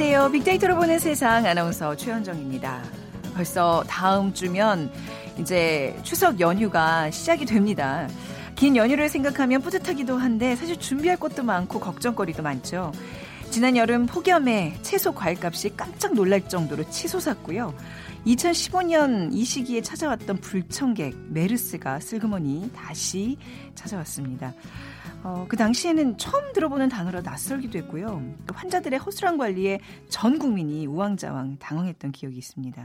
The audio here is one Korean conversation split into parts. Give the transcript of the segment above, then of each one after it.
안녕하세요. 빅데이터로 보는 세상 아나운서 최현정입니다. 벌써 다음 주면 이제 추석 연휴가 시작이 됩니다. 긴 연휴를 생각하면 뿌듯하기도 한데 사실 준비할 것도 많고 걱정거리도 많죠. 지난 여름 폭염에 채소 과일값이 깜짝 놀랄 정도로 치솟았고요. 2015년 이 시기에 찾아왔던 불청객 메르스가 슬그머니 다시 찾아왔습니다. 어, 그 당시에는 처음 들어보는 단어라 낯설기도 했고요. 환자들의 허술한 관리에 전 국민이 우왕좌왕 당황했던 기억이 있습니다.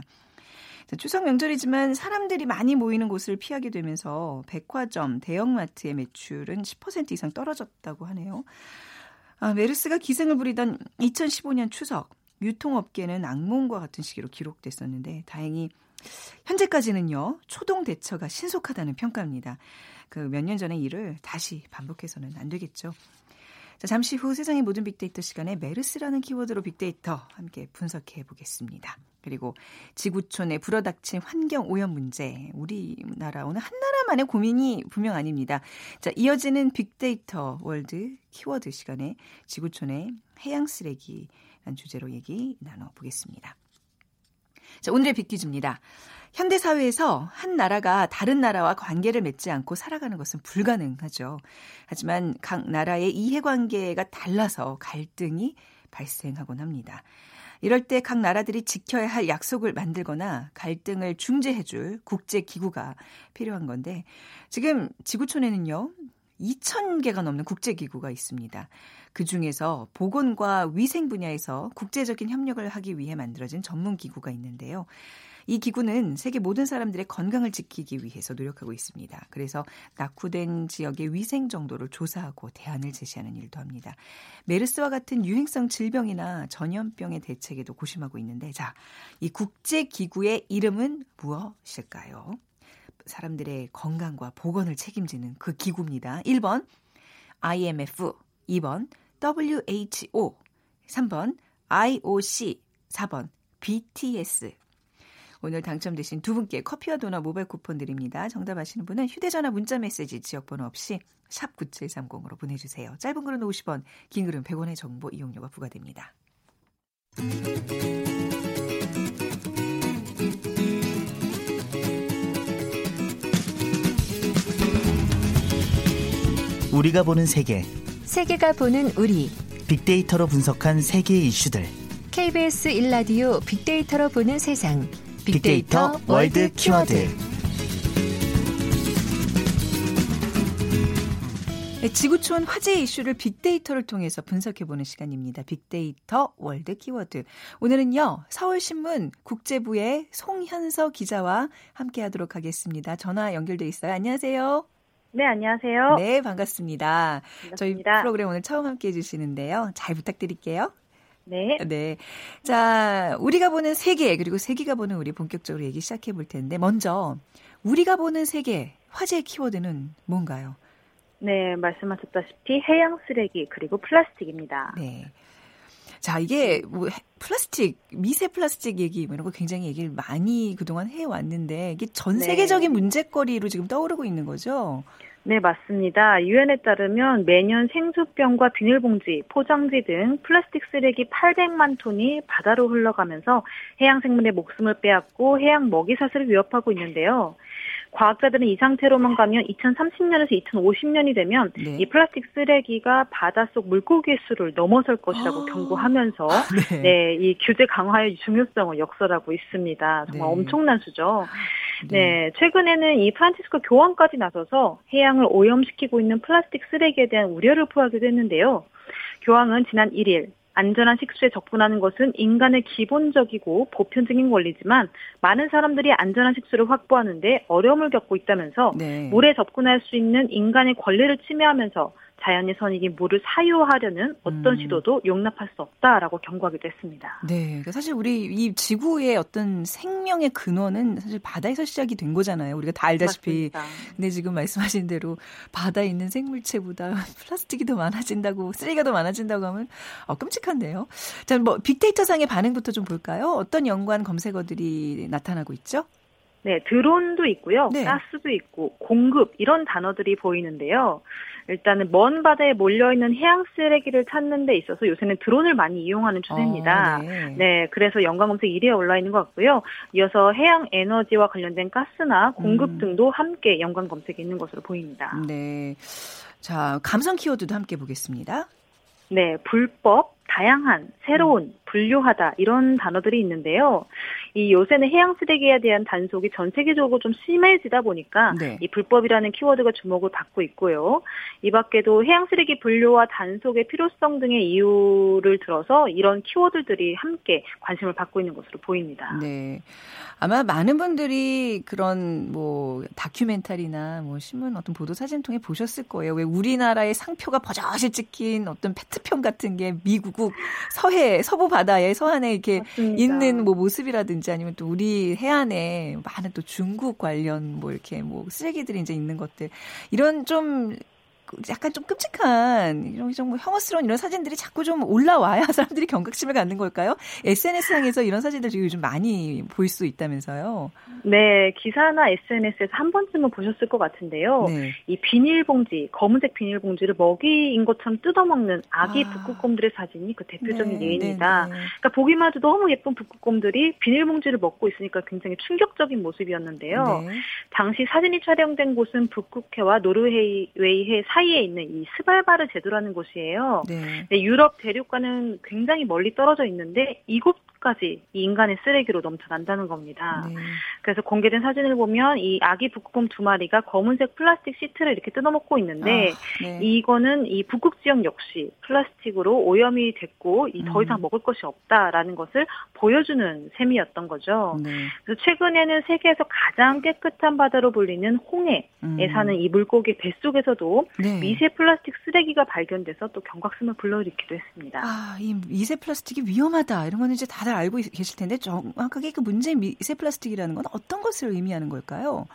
추석 명절이지만 사람들이 많이 모이는 곳을 피하게 되면서 백화점, 대형마트의 매출은 10% 이상 떨어졌다고 하네요. 아, 메르스가 기승을 부리던 2015년 추석, 유통업계는 악몽과 같은 시기로 기록됐었는데 다행히 현재까지는요 초동 대처가 신속하다는 평가입니다. 그 몇 년 전의 일을 다시 반복해서는 안 되겠죠. 자, 잠시 후 세상의 모든 빅데이터 시간에 메르스라는 키워드로 빅데이터 함께 분석해 보겠습니다. 그리고 지구촌에 불어닥친 환경 오염 문제. 우리나라 오늘 한 나라만의 고민이 분명 아닙니다. 자, 이어지는 빅데이터 월드 키워드 시간에 지구촌의 해양 쓰레기란 주제로 얘기 나눠보겠습니다. 자, 오늘의 빅퀴즈입니다. 현대 사회에서 한 나라가 다른 나라와 관계를 맺지 않고 살아가는 것은 불가능하죠. 하지만 각 나라의 이해관계가 달라서 갈등이 발생하곤 합니다. 이럴 때 각 나라들이 지켜야 할 약속을 만들거나 갈등을 중재해줄 국제기구가 필요한 건데 지금 지구촌에는요 2,000개가 넘는 국제기구가 있습니다. 그 중에서 보건과 위생 분야에서 국제적인 협력을 하기 위해 만들어진 전문기구가 있는데요. 이 기구는 세계 모든 사람들의 건강을 지키기 위해서 노력하고 있습니다. 그래서 낙후된 지역의 위생 정도를 조사하고 대안을 제시하는 일도 합니다. 메르스와 같은 유행성 질병이나 전염병의 대책에도 고심하고 있는데 자, 이 국제 기구의 이름은 무엇일까요? 사람들의 건강과 보건을 책임지는 그 기구입니다. 1번 IMF, 2번 WHO, 3번 IOC, 4번 BTS. 오늘 당첨되신 두 분께 커피와 도넛 모바일 쿠폰 드립니다. 정답 아시는 분은 휴대전화 문자 메시지 지역번호 없이 샵 9730으로 보내주세요. 짧은 글은 50원, 긴 글은 100원의 정보 이용료가 부과됩니다. 우리가 보는 세계 세계가 보는 우리 빅데이터로 분석한 세계 이슈들 KBS 1라디오 빅데이터로 보는 세상 빅데이터, 빅데이터 월드 키워드 네, 지구촌 화제 이슈를 빅데이터를 통해서 분석해보는 시간입니다. 빅데이터 월드 키워드. 오늘은요, 서울신문 국제부의 송현서 기자와 함께 하도록 하겠습니다. 전화 연결돼 있어요. 안녕하세요. 네, 안녕하세요. 네, 반갑습니다. 반갑습니다. 저희 프로그램 오늘 처음 함께 해주시는데요. 잘 부탁드릴게요. 네. 네. 자, 우리가 보는 세계, 그리고 세계가 보는 우리 본격적으로 얘기 시작해 볼 텐데, 먼저, 우리가 보는 세계, 화제 키워드는 뭔가요? 네, 말씀하셨다시피 해양 쓰레기, 그리고 플라스틱입니다. 네. 자, 이게 뭐 플라스틱, 미세 플라스틱 얘기 뭐 이런 거 굉장히 얘기를 많이 그동안 해왔는데, 이게 전 네. 세계적인 네. 문제거리로 지금 떠오르고 있는 거죠? 네, 맞습니다. 유엔에 따르면 매년 생수병과 비닐봉지, 포장지 등 플라스틱 쓰레기 800만 톤이 바다로 흘러가면서 해양 생물의 목숨을 빼앗고 해양 먹이 사슬을 위협하고 있는데요. 과학자들은 이 상태로만 가면 2030년에서 2050년이 되면 네. 이 플라스틱 쓰레기가 바닷속 물고기의 수를 넘어설 것이라고 아. 경고하면서 네. 네, 이 규제 강화의 중요성을 역설하고 있습니다. 정말 네. 엄청난 수죠. 네, 최근에는 이 프란치스코 교황까지 나서서 해양을 오염시키고 있는 플라스틱 쓰레기에 대한 우려를 표하기도 했는데요. 교황은 지난 1일 안전한 식수에 접근하는 것은 인간의 기본적이고 보편적인 권리지만 많은 사람들이 안전한 식수를 확보하는데 어려움을 겪고 있다면서 네. 물에 접근할 수 있는 인간의 권리를 침해하면서 자연의 선익인 물을 사유하려는 어떤 음. 시도도 용납할 수 없다라고 경고하기도 했습니다. 네. 그러니까 사실 우리 이 지구의 어떤 생명의 근원은 사실 바다에서 시작이 된 거잖아요. 우리가 다 알다시피. 맞습니다. 근데 지금 말씀하신 대로 바다에 있는 생물체보다 플라스틱이 더 많아진다고, 쓰레기가 더 많아진다고 하면 어, 끔찍한데요. 자, 뭐 빅데이터 상의 반응부터 좀 볼까요? 어떤 연관 검색어들이 나타나고 있죠? 네, 드론도 있고요. 네. 가스도 있고 공급 이런 단어들이 보이는데요. 일단은 먼 바다에 몰려 있는 해양 쓰레기를 찾는 데 있어서 요새는 드론을 많이 이용하는 추세입니다. 어, 네. 네, 그래서 연관 검색 1위에 올라 있는 것 같고요. 이어서 해양 에너지와 관련된 가스나 공급 음. 등도 함께 연관 검색에 있는 것으로 보입니다. 네. 자, 감성 키워드도 함께 보겠습니다. 네, 불법, 다양한, 새로운, 분류하다 이런 단어들이 있는데요. 이 요새는 해양 쓰레기에 대한 단속이 전 세계적으로 좀 심해지다 보니까 네. 이 불법이라는 키워드가 주목을 받고 있고요. 이 밖에도 해양 쓰레기 분류와 단속의 필요성 등의 이유를 들어서 이런 키워드들이 함께 관심을 받고 있는 것으로 보입니다. 네. 아마 많은 분들이 그런 뭐 다큐멘터리나 뭐 신문 어떤 보도 사진 통해 보셨을 거예요. 왜 우리나라의 상표가 버젓이 찍힌 어떤 페트병 같은 게 미국 서해 서부 바다에 서안에 이렇게 맞습니다. 있는 뭐 모습이라든지 아니면 또 우리 해안에 많은 또 중국 관련 뭐 이렇게 뭐 쓰레기들이 이제 있는 것들. 이런 좀 약간 좀 끔찍한 이런 좀 혐오스러운 이런 사진들이 자꾸 좀 올라와야 사람들이 경각심을 갖는 걸까요? SNS상에서 이런 사진들 요즘 많이 볼 수 있다면서요. 네, 기사나 SNS에서 한 번쯤은 보셨을 것 같은데요. 네. 이 비닐봉지, 검은색 비닐봉지를 먹이인 것처럼 뜯어먹는 아기 아. 북극곰들의 사진이 그 대표적인 네, 예입니다. 네, 네. 그러니까 보기만 해도 너무 예쁜 북극곰들이 비닐봉지를 먹고 있으니까 굉장히 충격적인 모습이었는데요. 네. 당시 사진이 촬영된 곳은 북극해와 노르웨이해 사이 에 있는 이 스발바르 제도라는 곳이에요. 네. 네, 유럽 대륙과는 굉장히 멀리 떨어져 있는데 이곳 까지 이 인간의 쓰레기로 넘쳐난다는 겁니다. 네. 그래서 공개된 사진을 보면 이 아기 북극곰 두 마리가 검은색 플라스틱 시트를 이렇게 뜯어먹고 있는데 아, 네. 이거는 이 북극 지역 역시 플라스틱으로 오염이 됐고 이더 음. 이상 먹을 것이 없다라는 것을 보여주는 셈이었던 거죠. 네. 그래서 최근에는 세계에서 가장 깨끗한 바다로 불리는 홍해에 음. 사는 이 물고기 뱃속에서도 네. 미세 플라스틱 쓰레기가 발견돼서 또 경각심을 불러일으키기도 했습니다. 아, 이 미세 플라스틱이 위험하다. 이런 거는 이제 다들 알고 있- 계실 텐데 정확하게 그 문제의 미세 플라스틱이라는 건 어떤 것을 의미하는 걸까요?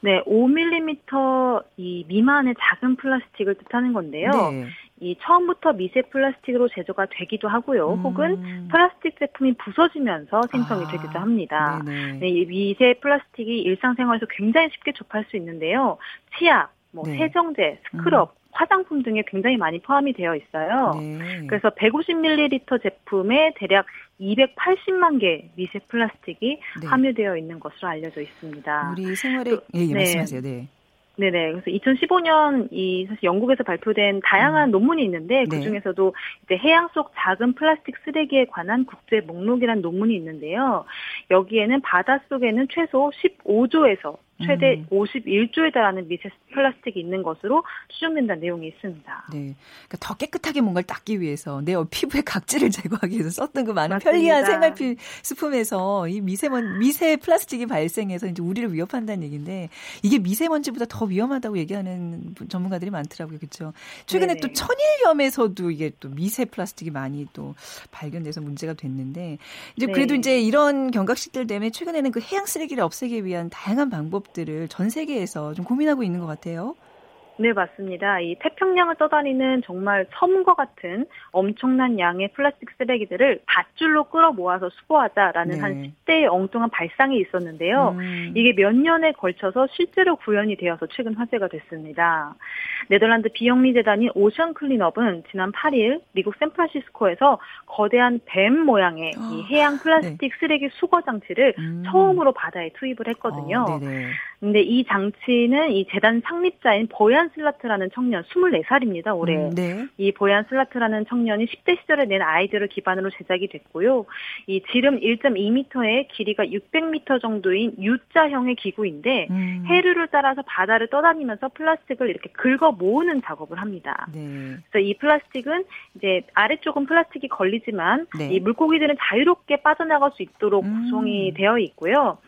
네, 5mm 이 미만의 작은 플라스틱을 뜻하는 건데요. 네. 이 처음부터 미세 플라스틱으로 제조가 되기도 하고요. 음. 혹은 플라스틱 제품이 부서지면서 생성이 아, 되기도 합니다. 네네. 네, 이 미세 플라스틱이 일상생활에서 굉장히 쉽게 접할 수 있는데요. 치약, 뭐 네. 세정제, 스크럽, 화장품 등에 굉장히 많이 포함이 되어 있어요. 네. 그래서 150ml 제품에 대략 280만 개 미세 플라스틱이 네. 함유되어 있는 것으로 알려져 있습니다. 우리 생활에 또- 예, 예 네. 말씀하세요. 네. 네네. 그래서 2015년 이 사실 영국에서 발표된 다양한 논문이 있는데 음. 네. 그 중에서도 이제 해양 속 작은 플라스틱 쓰레기에 관한 국제 목록이라는 논문이 있는데요. 여기에는 바다 속에는 최소 15조에서 최대 음. 51조에 달하는 미세 플라스틱이 있는 것으로 추정된다는 내용이 있습니다. 네. 그러니까 더 깨끗하게 뭔가를 닦기 위해서 내 피부의 각질을 제거하기 위해서 썼던 그 많은 맞습니다. 편리한 생활 필수품에서 이 미세먼 미세 플라스틱이 발생해서 이제 우리를 위협한다는 얘기인데 이게 미세먼지보다 더 위험하다고 얘기하는 분- 전문가들이 많더라고요. 그렇죠. 최근에 네네. 또 천일염에서도 이게 또 미세 플라스틱이 많이 또 발견돼서 문제가 됐는데 이제 그래도 네. 이제 이런 경각심들 때문에 최근에는 그 해양 쓰레기를 없애기 위한 다양한 방법 들을 전 세계에서 좀 고민하고 있는 것 같아요. 네, 맞습니다. 이 태평양을 떠다니는 정말 섬과 같은 엄청난 양의 플라스틱 쓰레기들을 밧줄로 끌어 모아서 수거하자라는 네. 한 10대의 엉뚱한 발상이 있었는데요. 음. 이게 몇 년에 걸쳐서 실제로 구현이 되어서 최근 화제가 됐습니다. 네덜란드 비영리 재단인 Ocean Cleanup은 지난 8일 미국 샌프란시스코에서 거대한 뱀 모양의 이 해양 플라스틱 쓰레기 수거 장치를 아, 네. 음. 처음으로 바다에 투입을 했거든요. 어, 네네. 근데 이 장치는 이 재단 창립자인 보얀 슬라트라는 청년 24살입니다, 올해. 음, 네. 이 보얀 슬라트라는 청년이 10대 시절에 낸 아이디어를 기반으로 제작이 됐고요. 이 지름 1.2m에 길이가 600m 정도인 U자형의 기구인데 음. 해류를 따라서 바다를 떠다니면서 플라스틱을 이렇게 긁어 모으는 작업을 합니다. 네. 그래서 이 플라스틱은 이제 아래쪽은 플라스틱이 걸리지만 네. 이 물고기들은 자유롭게 빠져나갈 수 있도록 음. 구성이 되어 있고요.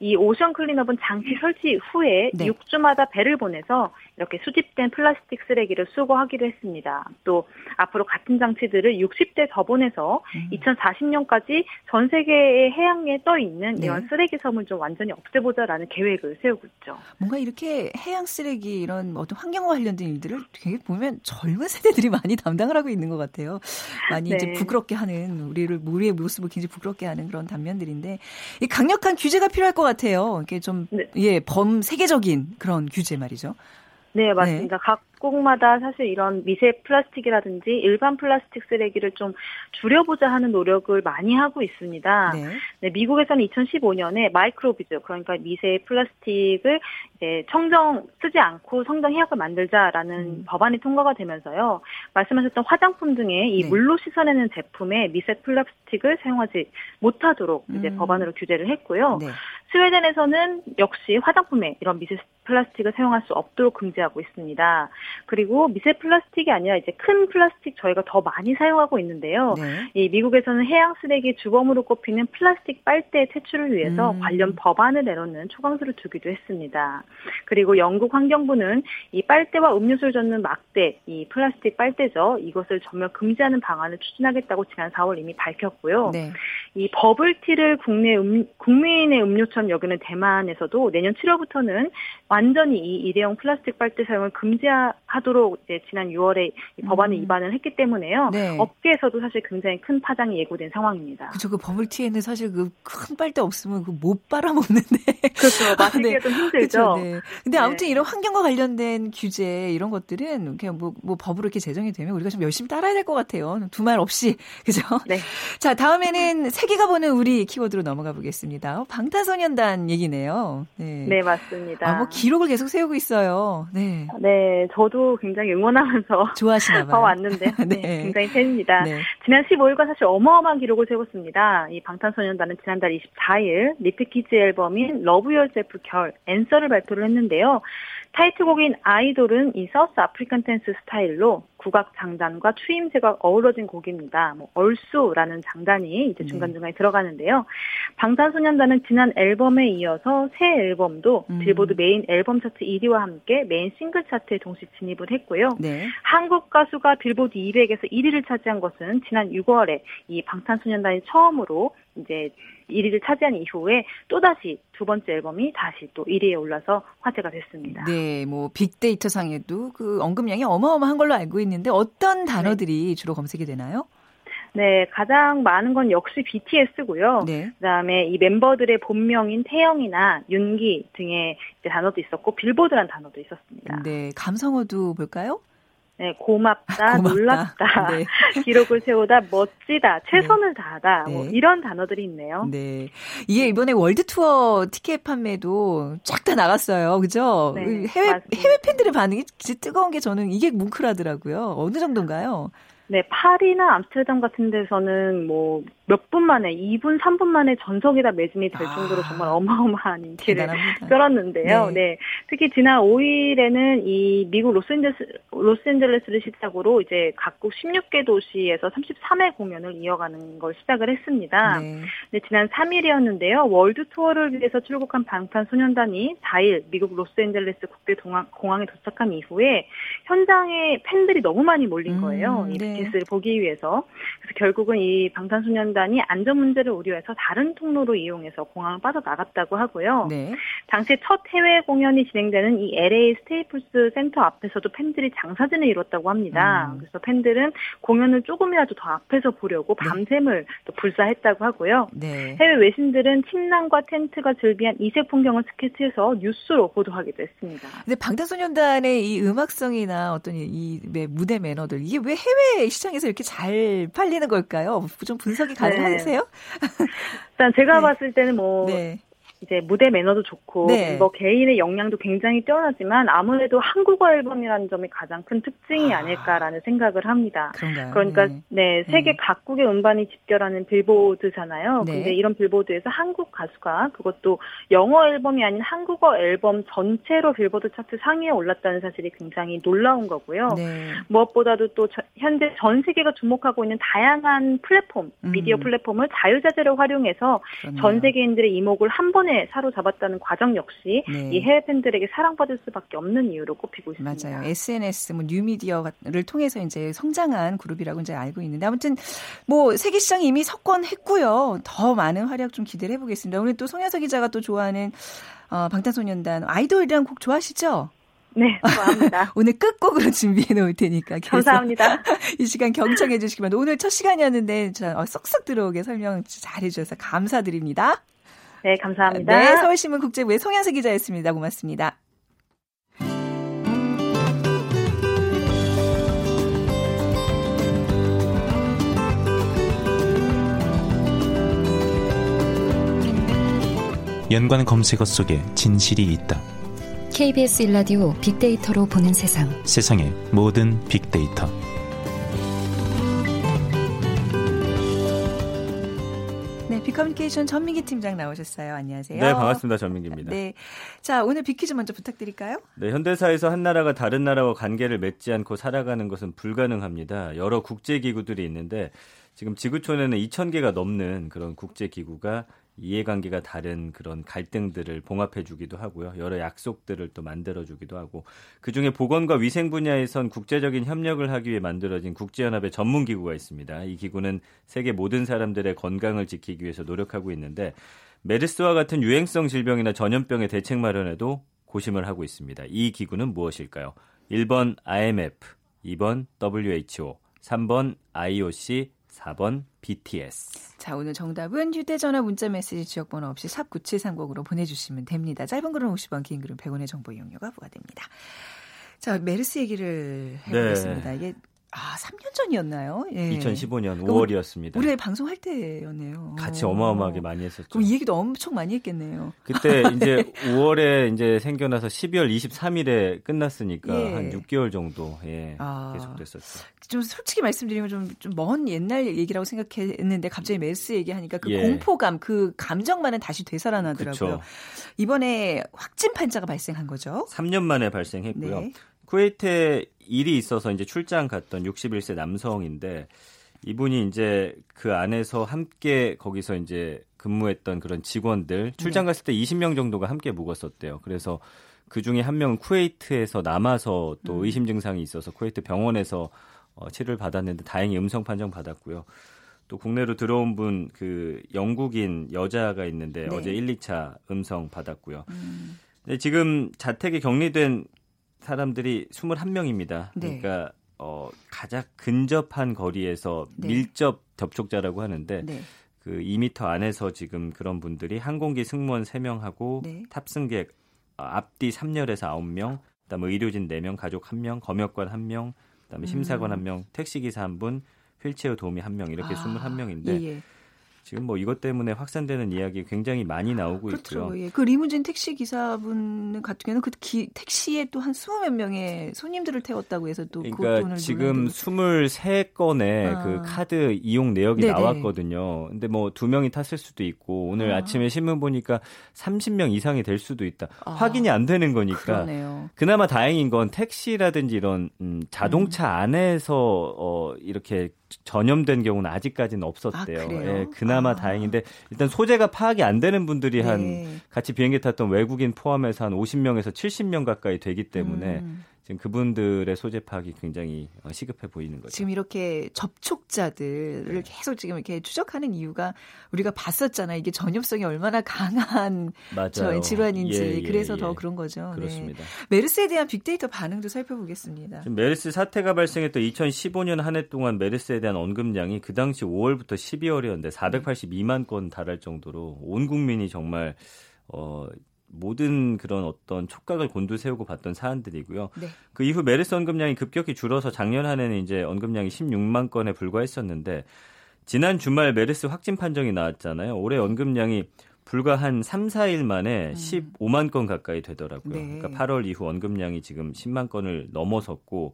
이 오션 클린업은 장치 설치 후에 네. 6주마다 배를 보내서 이렇게 수집된 플라스틱 쓰레기를 수거하기로 했습니다. 또 앞으로 같은 장치들을 60대 더 보내서 음. 2040년까지 전 세계의 해양에 떠 있는 네. 이런 쓰레기 섬을 좀 완전히 없애보자라는 계획을 세우고 있죠. 뭔가 이렇게 해양 쓰레기 이런 어떤 환경과 관련된 일들을 되게 보면 젊은 세대들이 많이 담당을 하고 있는 것 같아요. 많이 네. 이제 부끄럽게 하는 우리를 우리의 모습을 굉장히 부끄럽게 하는 그런 단면들인데 이 강력한 규제가 필요. 필요할 것 같아요. 이게 좀, 네. 예, 범 세계적인 그런 규제 말이죠. 네, 맞습니다. 네. 각 국마다 사실 이런 미세 플라스틱이라든지 일반 플라스틱 쓰레기를 좀 줄여보자 하는 노력을 많이 하고 있습니다. 네. 네 미국에서는 2015년에 microbeads, 그러니까 미세 플라스틱을 청정 쓰지 않고 청정 해역을 만들자라는 음. 법안이 통과가 되면서요. 말씀하셨던 화장품 등의 이 네. 물로 씻어내는 제품에 미세 플라스틱을 사용하지 못하도록 이제 음. 법안으로 규제를 했고요. 네. 스웨덴에서는 역시 화장품에 이런 미세 플라스틱을 사용할 수 없도록 금지하고 있습니다. 그리고 미세 플라스틱이 아니라 이제 큰 플라스틱 저희가 더 많이 사용하고 있는데요. 네. 이 미국에서는 해양 쓰레기 주범으로 꼽히는 플라스틱 빨대 퇴출을 위해서 음. 관련 법안을 내놓는 초강수를 두기도 했습니다. 그리고 영국 환경부는 이 빨대와 음료수를 젓는 막대, 이 플라스틱 빨대죠. 이것을 전면 금지하는 방안을 추진하겠다고 지난 4월 이미 밝혔고요. 네. 이 버블티를 국내 음, 국민의 음료처럼 여기는 대만에서도 내년 7월부터는 완전히 이 일회용 플라스틱 빨대 사용을 금지하 도록 이제 지난 6월에 법안을 음. 위반을 했기 때문에요. 네. 업계에서도 사실 굉장히 큰 파장이 예고된 상황입니다. 그렇죠. 그 버블티에는 사실 그 큰 빨대 없으면 그 못 빨아먹는데. 그렇죠. 마시기가 네. 좀 힘들죠. 그렇죠. 네. 근데 아무튼 네. 이런 환경과 관련된 규제 이런 것들은 그냥 뭐, 뭐 법으로 이렇게 제정이 되면 우리가 좀 열심히 따라야 될 것 같아요. 두말 없이. 그죠? 네. 자, 다음에는 세계가 보는 우리 키워드로 넘어가 보겠습니다. 방탄소년단 얘기네요. 네. 네, 맞습니다. 아, 뭐 기록을 계속 세우고 있어요. 네. 네, 저도 굉장히 응원하면서 좋아하시나 봐요. 왔는데 네. 네. 굉장히 팬입니다. 네. 지난 15일과 사실 어마어마한 기록을 세웠습니다. 이 방탄소년단은 지난달 24일 repackage 앨범인 Love Yourself 결 Answer를 발표를 했는데요. 타이틀곡인 아이돌은 이 South African 댄스 스타일로 국악 장단과 추임새가 어우러진 곡입니다. 뭐 얼쑤라는 장단이 이제 네. 중간중간에 네. 들어가는데요. 방탄소년단은 지난 앨범에 이어서 새 앨범도 음. 빌보드 메인 앨범 차트 1위와 함께 메인 싱글 차트에 동시 진입을 했고요. 네. 한국 가수가 빌보드 200에서 1위를 차지한 것은 지난 6월에 이 방탄소년단이 처음으로 이제 1위를 차지한 이후에 또다시 두 번째 앨범이 다시 또 1위에 올라서 화제가 됐습니다. 네, 뭐 빅데이터 상에도 그 언급량이 어마어마한 걸로 알고 있는데 어떤 단어들이 네. 주로 검색이 되나요? 네, 가장 많은 건 역시 BTS고요. 네. 그다음에 이 멤버들의 본명인 태영이나 윤기 등의 단어도 있었고 빌보드란 단어도 있었습니다. 네, 감성어도 볼까요? 네, 고맙다, 고맙다. 놀랍다, 네. 기록을 세우다, 멋지다, 최선을 네. 다하다, 뭐 네. 이런 단어들이 있네요. 네. 이게 이번에 월드 투어 티켓 판매도 쫙 다 나갔어요. 그죠? 네, 해외, 맞습니다. 해외 팬들의 반응이 진짜 뜨거운 게 저는 이게 뭉클하더라고요. 어느 정도인가요? 네, 파리나 암스테르담 같은 데서는 뭐 몇 분 만에 2분, 3분 만에 전석이 다 매진이 될 아, 정도로 정말 어마어마한 인기를 대단합니다. 끌었는데요. 네. 네. 특히 지난 5일에는 이 미국 로스앤젤레스, 로스앤젤레스를 시작으로 이제 각국 16개 도시에서 33회 공연을 이어가는 걸 시작을 했습니다. 네. 네, 지난 3일이었는데요. 월드 투어를 위해서 출국한 방탄소년단이 4일 미국 로스앤젤레스 국제 공항에 도착한 이후에 현장에 팬들이 너무 많이 몰린 음, 거예요. 음, 네. BTS를 보기 위해서. 그래서 결국은 이 방탄소년단이 안전 문제를 우려해서 다른 통로로 이용해서 공항을 빠져나갔다고 하고요. 네. 당시 첫 해외 공연이 진행되는 이 LA 스테이플스 센터 앞에서도 팬들이 장사진을 이뤘다고 합니다. 음. 그래서 팬들은 공연을 조금이라도 더 앞에서 보려고 네. 밤샘을 네. 또 불사했다고 하고요. 네. 해외 외신들은 침낭과 텐트가 즐비한 이색 풍경을 스케치해서 뉴스로 보도하기도 했습니다. 근데 방탄소년단의 이 음악성이나 어떤 이 무대 매너들 이게 왜 해외 시장에서 이렇게 잘 팔리는 걸까요? 좀 분석이 가능하세요? 네. 일단 제가 네. 봤을 때는 뭐 네. 이제 무대 매너도 좋고 네. 뭐 개인의 역량도 굉장히 뛰어나지만 아무래도 한국어 앨범이라는 점이 가장 큰 특징이 아. 닐까라는 생각을 합니다. 그런가요? 그러니까 네, 네 세계 네. 각국의 음반이 집결하는 빌보드잖아요. 네. 근데 이런 빌보드에서 한국 가수가 그것도 영어 앨범이 아닌 한국어 앨범 전체로 빌보드 차트 상위에 올랐다는 사실이 굉장히 놀라운 거고요. 네. 무엇보다도 또 저, 현재 전 세계가 주목하고 있는 다양한 플랫폼, 음. 미디어 플랫폼을 자유자재로 활용해서 그렇네요. 전 세계인들의 이목을 한 번에 팬에 사로잡았다는 과정 역시 네. 이 해외 팬들에게 사랑받을 수밖에 없는 이유로 꼽히고 있습니다. 맞아요. SNS, 뭐 뉴미디어를 통해서 이제 성장한 그룹이라고 이제 알고 있는데 아무튼 뭐 세계 시장이 이미 석권했고요. 더 많은 활약 좀 기대를 해보겠습니다. 오늘 또 송현석 기자가 또 좋아하는 어, 방탄소년단 아이돌이란 곡 좋아하시죠? 네, 좋아합니다. 오늘 끝곡으로 준비해 놓을 테니까. 감사합니다. 이 시간 경청해 주시기만 오늘 첫 시간이었는데 저 어, 쏙쏙 들어오게 설명 잘 해 주셔서 감사드립니다. 네, 감사합니다. 네, 서울신문 국제부의 송현수 기자였습니다. 고맙습니다. 연관 검색어 속에 진실이 있다. KBS 일라디오 빅데이터로 보는 세상. 세상의 모든 빅데이터. 커뮤니케이션 전민기 팀장 나오셨어요. 안녕하세요. 네, 반갑습니다. 전민기입니다. 네. 자, 오늘 빅퀴즈 먼저 부탁드릴까요? 네, 현대사에서 한 나라가 다른 나라와 관계를 맺지 않고 살아가는 것은 불가능합니다. 여러 국제기구들이 있는데 지금 지구촌에는 2,000개가 넘는 그런 국제기구가 이해관계가 다른 그런 갈등들을 봉합해주기도 하고요. 여러 약속들을 또 만들어주기도 하고 그중에 보건과 위생 분야에선 국제적인 협력을 하기 위해 만들어진 국제연합의 전문기구가 있습니다. 이 기구는 세계 모든 사람들의 건강을 지키기 위해서 노력하고 있는데 메르스와 같은 유행성 질병이나 전염병의 대책 마련에도 고심을 하고 있습니다. 이 기구는 무엇일까요? 1번 IMF, 2번 WHO, 3번 IOC, 4번 BTS. 자, 오늘 정답은 휴대전화 문자메시지 지역번호 없이 샵 9730으로 보내주시면 됩니다. 짧은 글은 50원, 긴 글은 100원의 정보 이용료가 부과됩니다. 자, 메르스 얘기를 해보겠습니다. 네. 이게 아, 3년 전이었나요? 예. 2015년 5월이었습니다. 우리 방송할 때였네요. 같이 어마어마하게 많이 했었죠. 그럼 이 얘기도 엄청 많이 했겠네요. 그때 이제 5월에 이제 생겨나서 12월 23일에 끝났으니까 예. 한 6개월 정도 예, 아, 계속됐었죠. 좀 솔직히 말씀드리면 좀 좀 먼 옛날 얘기라고 생각했는데 갑자기 메르스 얘기하니까 그 예. 공포감, 그 감정만은 다시 되살아나더라고요. 그쵸. 이번에 확진 판자가 발생한 거죠. 3년 만에 발생했고요. 네. 쿠웨이트에 일이 있어서 이제 출장 갔던 61세 남성인데 이분이 이제 그 안에서 함께 거기서 이제 근무했던 그런 직원들 출장 네. 갔을 때 20명 정도가 함께 묵었었대요. 그래서 그 중에 한 명은 쿠웨이트에서 남아서 또 음. 의심 증상이 있어서 쿠웨이트 병원에서 어, 치료를 받았는데 다행히 음성 판정 받았고요. 또 국내로 들어온 분 그 영국인 여자가 있는데 네. 어제 1, 2차 음성 받았고요. 음. 네, 지금 자택에 격리된 사람들이 21명입니다. 네. 그러니까 어, 가장 근접한 거리에서 네. 밀접 접촉자라고 하는데 네. 그 2미터 안에서 지금 그런 분들이 항공기 승무원 3명하고 네. 탑승객 어, 앞뒤 3열에서 9명, 그다음에 의료진 4명, 가족 1명, 검역관 1명, 그다음에 심사관 음. 1명, 택시기사 1분, 휠체어 도우미 1명 이렇게 아, 21명인데 예, 예. 지금 뭐 이것 때문에 확산되는 이야기 굉장히 많이 나오고 그렇죠. 있고요. 예. 그 리무진 택시 기사분 같은 경우는 그 기, 택시에 또 한 스무 몇 명의 손님들을 태웠다고 해서 또 그러니까 지금 23건의 아. 그 카드 이용 내역이 네네. 나왔거든요. 근데 뭐 두 명이 탔을 수도 있고 오늘 아. 침에 신문 보니까 30명 이상이 될 수도 있다. 아. 확인이 안 되는 거니까. 그러네요. 그나마 다행인 건 택시라든지 이런 음, 자동차 음. 안에서 어 이렇게 전염된 경우는 아직까지는 없었대요. 아, 예, 그나마 아. 다행인데 일단 소재가 파악이 안 되는 분들이 네. 한 같이 비행기 탔던 외국인 포함해서 한 50명에서 70명 가까이 되기 때문에 음. 지금 그분들의 소재 파악이 굉장히 어, 시급해 보이는 거죠. 지금 이렇게 접촉자들을 네. 계속 지금 이렇게 추적하는 이유가 우리가 봤었잖아요. 이게 전염성이 얼마나 강한 저 질환인지 예, 예, 그래서 예. 더 그런 거죠. 네. 그렇습니다. 네. 메르스에 대한 빅데이터 반응도 살펴보겠습니다. 메르스 사태가 발생했던 2015년 한 해 동안 메르스에 대한 언급량이 그 당시 5월부터 12월이었는데 482만 건 달할 정도로 온 국민이 정말 어 모든 그런 어떤 촉각을 곤두세우고 봤던 사안들이고요. 네. 그 이후 메르스 언급량이 급격히 줄어서 작년 한 해는 이제 언급량이 16만 건에 불과했었는데 지난 주말 메르스 확진 판정이 나왔잖아요. 올해 언급량이 불과 한 3, 4일 만에 음. 15만 건 가까이 되더라고요. 네. 그러니까 8월 이후 언급량이 지금 10만 건을 넘어섰고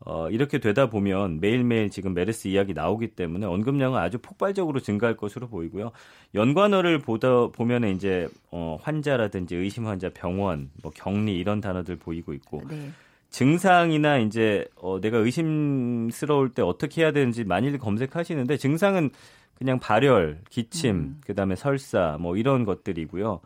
어, 이렇게 되다 보면 매일매일 지금 메르스 이야기 나오기 때문에 언급량은 아주 폭발적으로 증가할 것으로 보이고요. 연관어를 보다 보면 이제 어, 환자라든지 의심 환자, 병원, 뭐 격리 이런 단어들 보이고 있고 네. 증상이나 이제 어, 내가 의심스러울 때 어떻게 해야 되는지 많이들 검색하시는데 증상은 그냥 발열, 기침, 음. 그다음에 설사 뭐 이런 것들이고요.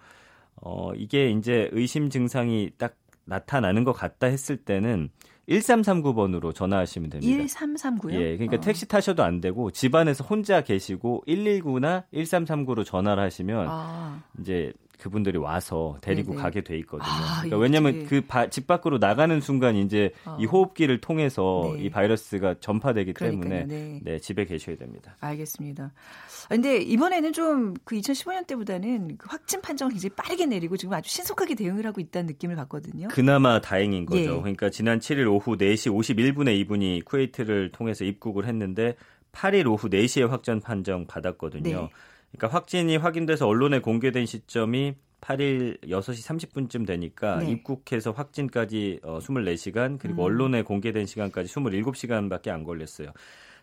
어, 이게 이제 의심 증상이 딱 나타나는 것 같다 했을 때는 1339번으로 전화하시면 됩니다. 1339요? 예, 그러니까 어. 택시 타셔도 안 되고 집안에서 혼자 계시고 119나 1339로 전화를 하시면 아. 이제 그분들이 와서 데리고 네네. 가게 돼 있거든요. 아, 그러니까 왜냐하면 그 집 밖으로 나가는 순간 이제 어. 이 호흡기를 통해서 네. 이 바이러스가 전파되기 그러니까요, 때문에 네. 네, 집에 계셔야 됩니다. 알겠습니다. 아, 근데 이번에는 좀 그 2015년 때보다는 그 확진 판정을 굉장히 빠르게 내리고 지금 아주 신속하게 대응을 하고 있다는 느낌을 받거든요. 그나마 다행인 거죠. 예. 그러니까 지난 7일 오후 4시 51분에 이분이 쿠웨이트를 통해서 입국을 했는데 8일 오후 4시에 확진 판정 받았거든요. 네. 그러니까 확진이 확인돼서 언론에 공개된 시점이 8일 6시 30분쯤 되니까 네. 입국해서 확진까지 어, 24시간 그리고 음. 언론에 공개된 시간까지 27시간밖에 안 걸렸어요.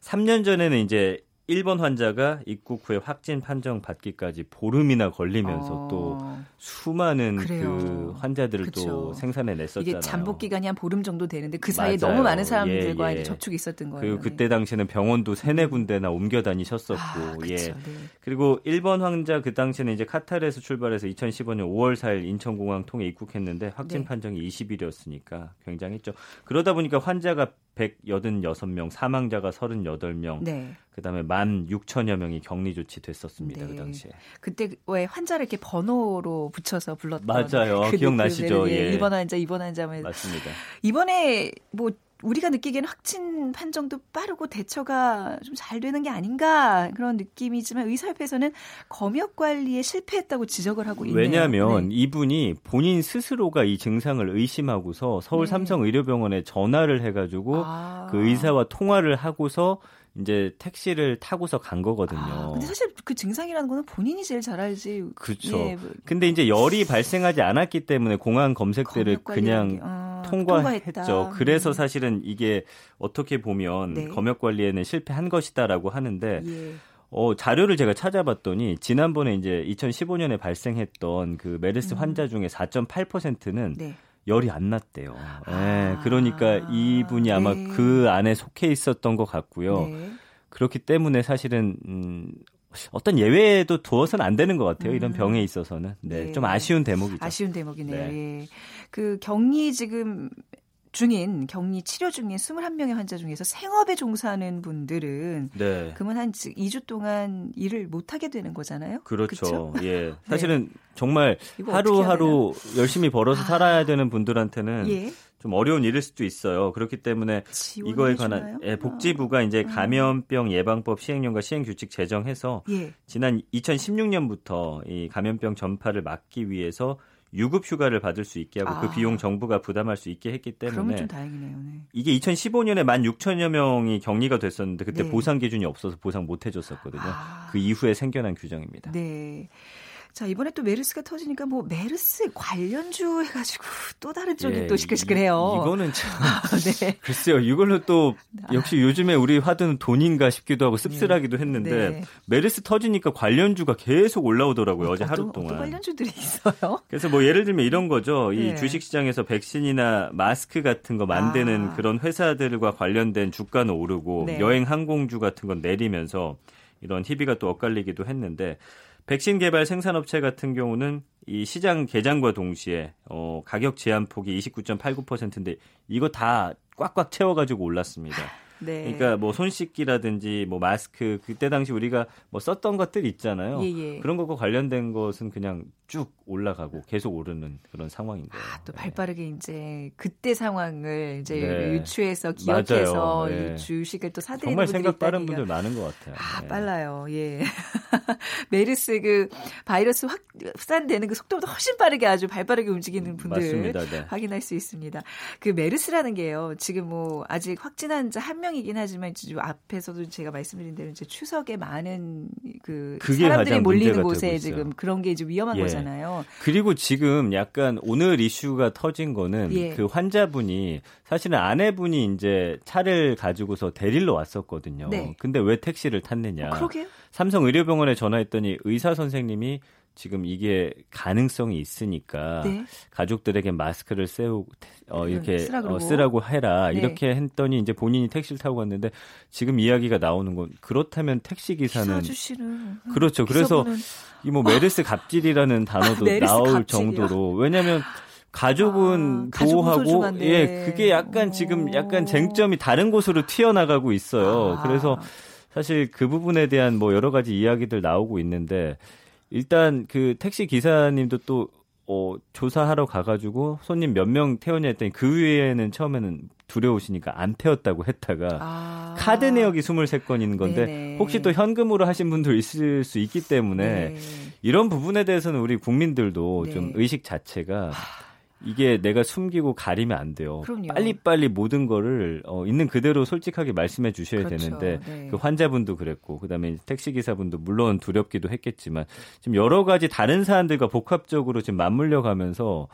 3년 전에는 이제 일본 환자가 입국 후에 확진 판정 받기까지 보름이나 걸리면서 어, 또 수많은 그래요. 그 환자들을 그쵸. 또 생산해 냈었잖아요. 이게 잠복 기간이 한 보름 정도 되는데 그 사이에 맞아요. 너무 많은 사람들과 예, 예. 접촉이 있었던 거예요. 그리고 네. 그때 당시에는 병원도 세네 군데나 옮겨 다니셨었고, 아, 예. 네. 그리고 일본 환자 그 당시에는 이제 카타르에서 출발해서 2015년 5월 4일 인천공항 통해 입국했는데 확진 네. 판정이 20일이었으니까 굉장했죠. 그러다 보니까 환자가 186명, 사망자가 38명, 네. 그다음에 1만 6천여 명이 격리 조치됐었습니다. 네. 그 당시에. 그때 왜 환자를 이렇게 번호로 붙여서 불렀던 맞아요. 그 기억나시죠? 느낌을, 예. 1번 환자, 2번 환자 뭐 맞습니다. 이번에 뭐 우리가 느끼기에는 확진 판정도 빠르고 대처가 좀 잘 되는 게 아닌가 그런 느낌이지만 의사협회에서는 검역 관리에 실패했다고 지적을 하고 있네요. 왜냐하면 네. 이분이 본인 스스로가 이 증상을 의심하고서 서울 네. 삼성의료병원에 전화를 해가지고 아. 그 의사와 통화를 하고서 이제 택시를 타고서 간 거거든요. 아, 근데 사실 그 증상이라는 거는 본인이 제일 잘 알지. 그렇죠. 예, 뭐 근데 이제 열이 발생하지 않았기 때문에 공항 검색대를 그냥 아, 통과했죠. 통과했다. 그래서 음. 사실은 이게 어떻게 보면 네. 검역 관리에는 실패한 것이다라고 하는데 예. 어, 자료를 제가 찾아봤더니 지난번에 이제 2015년에 발생했던 그 메르스 음. 환자 중에 4.8%는 네. 열이 안 났대요. 아. 예, 그러니까 이분이 아마 네. 그 안에 속해 있었던 것 같고요. 네. 그렇기 때문에 사실은 음, 어떤 예외도 두어서는 안 되는 것 같아요. 이런 음. 병에 있어서는 네, 네. 좀 아쉬운 대목이죠. 아쉬운 대목이네요. 네. 예. 그 격리 지금 중인 격리 치료 중인 21명의 환자 중에서 생업에 종사하는 분들은 네. 그러면 한 2주 동안 일을 못 하게 되는 거잖아요. 그렇죠. 그쵸? 예. 사실은 정말 이거 하루하루 열심히 벌어서 아. 살아야 되는 분들한테는 예. 좀 어려운 일일 수도 있어요. 그렇기 때문에 이거에? 관한 예, 복지부가 이제 음. 감염병 예방법 시행령과 시행 규칙 제정해서 예. 지난 2016년부터 이 감염병 전파를 막기 위해서 유급 휴가를 받을 수 있게 하고 아. 그 비용 정부가 부담할 수 있게 했기 때문에 좀 다행이네요. 네. 이게 2015년에 16,000여 명이 격리가 됐었는데 그때 네. 보상 기준이 없어서 보상 못 해줬었거든요. 아. 그 이후에 생겨난 규정입니다. 네. 자, 이번에 또 메르스가 터지니까 뭐 메르스 관련주 해가지고 또 다른 쪽이 예, 또 시끌시끌해요. 이, 이거는 참 네. 글쎄요. 이걸로 또 역시 요즘에 우리 화두는 돈인가 싶기도 하고 씁쓸하기도 했는데 네. 메르스 터지니까 관련주가 계속 올라오더라고요. 어제 또, 하루 또 동안. 관련주들이 있어요. 그래서 뭐 예를 들면 이런 거죠. 이 네. 주식시장에서 백신이나 마스크 같은 거 만드는 아. 그런 회사들과 관련된 주가는 오르고 네. 여행 항공주 같은 건 내리면서 이런 희비가 또 엇갈리기도 했는데 백신 개발 생산업체 같은 경우는 이 시장 개장과 동시에 어, 가격 제한 폭이 29.89%인데 이거 다 꽉꽉 채워가지고 올랐습니다. 네. 그러니까 뭐 손 씻기라든지 뭐 마스크 그때 당시 우리가 뭐 썼던 것들 있잖아요. 예, 예. 그런 것과 관련된 것은 그냥 쭉 올라가고 계속 오르는 그런 상황인 거예요. 또 네. 발빠르게 이제 그때 상황을 이제 네. 유추해서 기억해서. 네. 이 주식을 또 사들이는 정말 생각 빠른 있다니까. 분들 많은 것 같아요. 아, 네. 빨라요. 예. 메르스 그 바이러스 확산되는 그 속도보다 훨씬 빠르게 아주 발빠르게 움직이는 분들 맞습니다. 네. 확인할 수 있습니다. 그 메르스라는 게요. 지금 뭐 아직 확진한 자 한 명이긴 하지만 앞에서도 제가 말씀드린 대로 이제 추석에 많은 그 사람들이 몰리는 곳에. 지금 그런 게 이제 위험한 예. 거 잖아요. 그리고 지금 약간 오늘 이슈가 터진 거는 예. 그 환자분이 사실은 아내분이 이제 차를 가지고서 데리러 왔었거든요. 네. 근데 왜 택시를 탔느냐? 어, 그러게요. 삼성 의료병원에 전화했더니 의사 선생님이 지금 이게 가능성이 있으니까 네. 가족들에게 마스크를 세우고 어, 이렇게 쓰라 그러고. 어, 쓰라고 해라 네. 이렇게 했더니 이제 본인이 택시를 타고 갔는데 지금 이야기가 나오는 건 그렇다면 택시 기사는 기사 아저씨는 그렇죠. 그래서 이 뭐 메르스 갑질이라는 단어도 메르스 나올? 정도로 왜냐하면 가족은 아, 가족은 보호하고 소중한데. 예 그게 약간 지금 약간 오. 쟁점이 다른 곳으로 튀어나가고 있어요. 아. 그래서 사실 그 부분에 대한 뭐 여러 가지 이야기들 나오고 있는데 일단 그 택시 기사님도 또 어, 조사하러 가가지고 손님 몇 명 태웠냐 했더니 그 위에는 처음에는 두려우시니까 안 태웠다고 했다가 아. 카드 내역이 23건인 건데 네네. 혹시 또 현금으로 하신 분도 있을 수 있기 때문에 네. 이런 부분에 대해서는 우리 국민들도 네. 좀 의식 자체가 이게 내가 숨기고 가리면 안 돼요. 그럼요. 빨리빨리 모든 거를 어, 있는 그대로 솔직하게 말씀해 주셔야 그렇죠. 되는데 네. 그 환자분도 그랬고 그다음에 택시 기사분도 물론 두렵기도 했겠지만 지금 여러 가지 다른 사안들과 복합적으로 지금 맞물려 가면서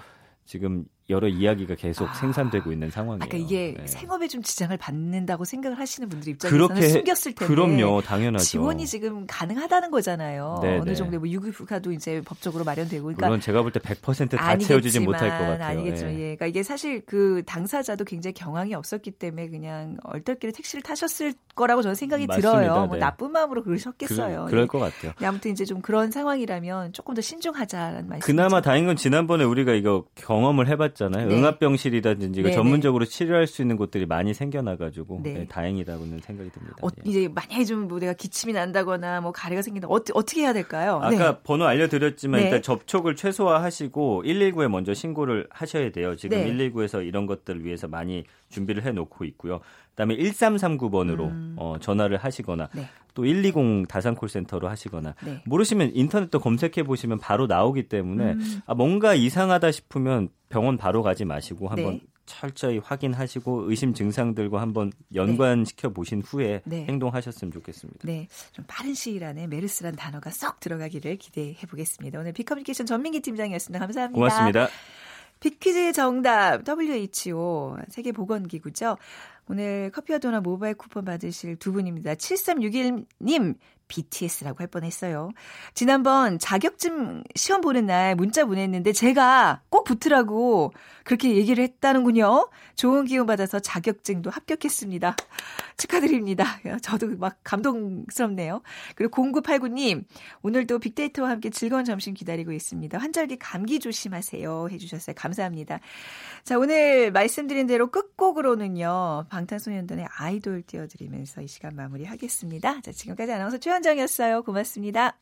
지금 여러 이야기가 계속 아. 생산되고 있는 상황이에요. 아까 이게 네. 생업에 좀 지장을 받는다고 생각을 하시는 분들 입장에서는 그렇게 숨겼을 텐데 그럼요, 당연하죠. 지원이 지금 가능하다는 거잖아요. 네, 어느 네. 정도 뭐 유급휴가도 이제 법적으로 마련되고 그러니까 물론 제가 볼 때 100%다 채워주지 못할 것 같아요. 아니겠지만, 예. 예. 그러니까 이게 사실 그 당사자도 굉장히 경황이 없었기 때문에 그냥 얼떨결에 택시를 타셨을 거라고 저는 생각이 맞습니다. 들어요. 뭐 네. 나쁜 마음으로 그러셨겠어요. 그, 그럴 예. 것 같아요. 아무튼 이제 좀 그런 상황이라면 조금 더 신중하자라는 말씀. 그나마 다행인 건 지난번에 우리가 이거 경험을 해봤 잖아요. 네. 응압병실이라든지 이거 네, 전문적으로 치료할 수 있는 곳들이 많이 생겨나가지고 네. 네, 다행이라고는 생각이 듭니다. 어, 예. 이제 만약에 좀 뭐 내가 기침이 난다거나 뭐 가래가 생긴다 어, 어떻게 해야 될까요? 아까 네. 번호 알려드렸지만 네. 일단 접촉을 최소화하시고 119에 먼저 신고를 하셔야 돼요. 지금 네. 119에서 이런 것들을 위해서 많이 준비를 해놓고 있고요. 그다음에 1339번으로 음. 어, 전화를 하시거나 네. 또120 다산 콜센터로 하시거나 네. 모르시면 인터넷도 검색해 보시면 바로 나오기 때문에 음. 아, 뭔가 이상하다 싶으면 병원 바로 가지 마시고 한번 네. 철저히 확인하시고 의심 증상들과 한번 연관시켜 보신 후에 네. 행동하셨으면 좋겠습니다. 네, 좀 빠른 시일 안에 메르스란 단어가 쏙 들어가기를 기대해 보겠습니다. 오늘 비커뮤니케이션 전민기 팀장이었습니다. 감사합니다. 고맙습니다. 빅퀴즈의 정답 WHO 세계보건기구죠. 오늘 커피와 도넛 모바일 쿠폰 받으실 두 분입니다. 7361님 BTS라고 할 뻔했어요. 지난번 자격증 시험 보는 날 문자 보냈는데 제가 꼭 붙으라고 그렇게 얘기를 했다는군요. 좋은 기운 받아서 자격증도 합격했습니다. 축하드립니다. 저도 막 감동스럽네요. 그리고 0989님 오늘도 빅데이터와 함께 즐거운 점심 기다리고 있습니다. 환절기 감기 조심하세요 해주셨어요. 감사합니다. 자 오늘 말씀드린 대로 끝곡으로는요. 방탄소년단의 아이돌 띄워드리면서 이 시간 마무리하겠습니다. 자 지금까지 아나운서 최 현정이었어요. 고맙습니다.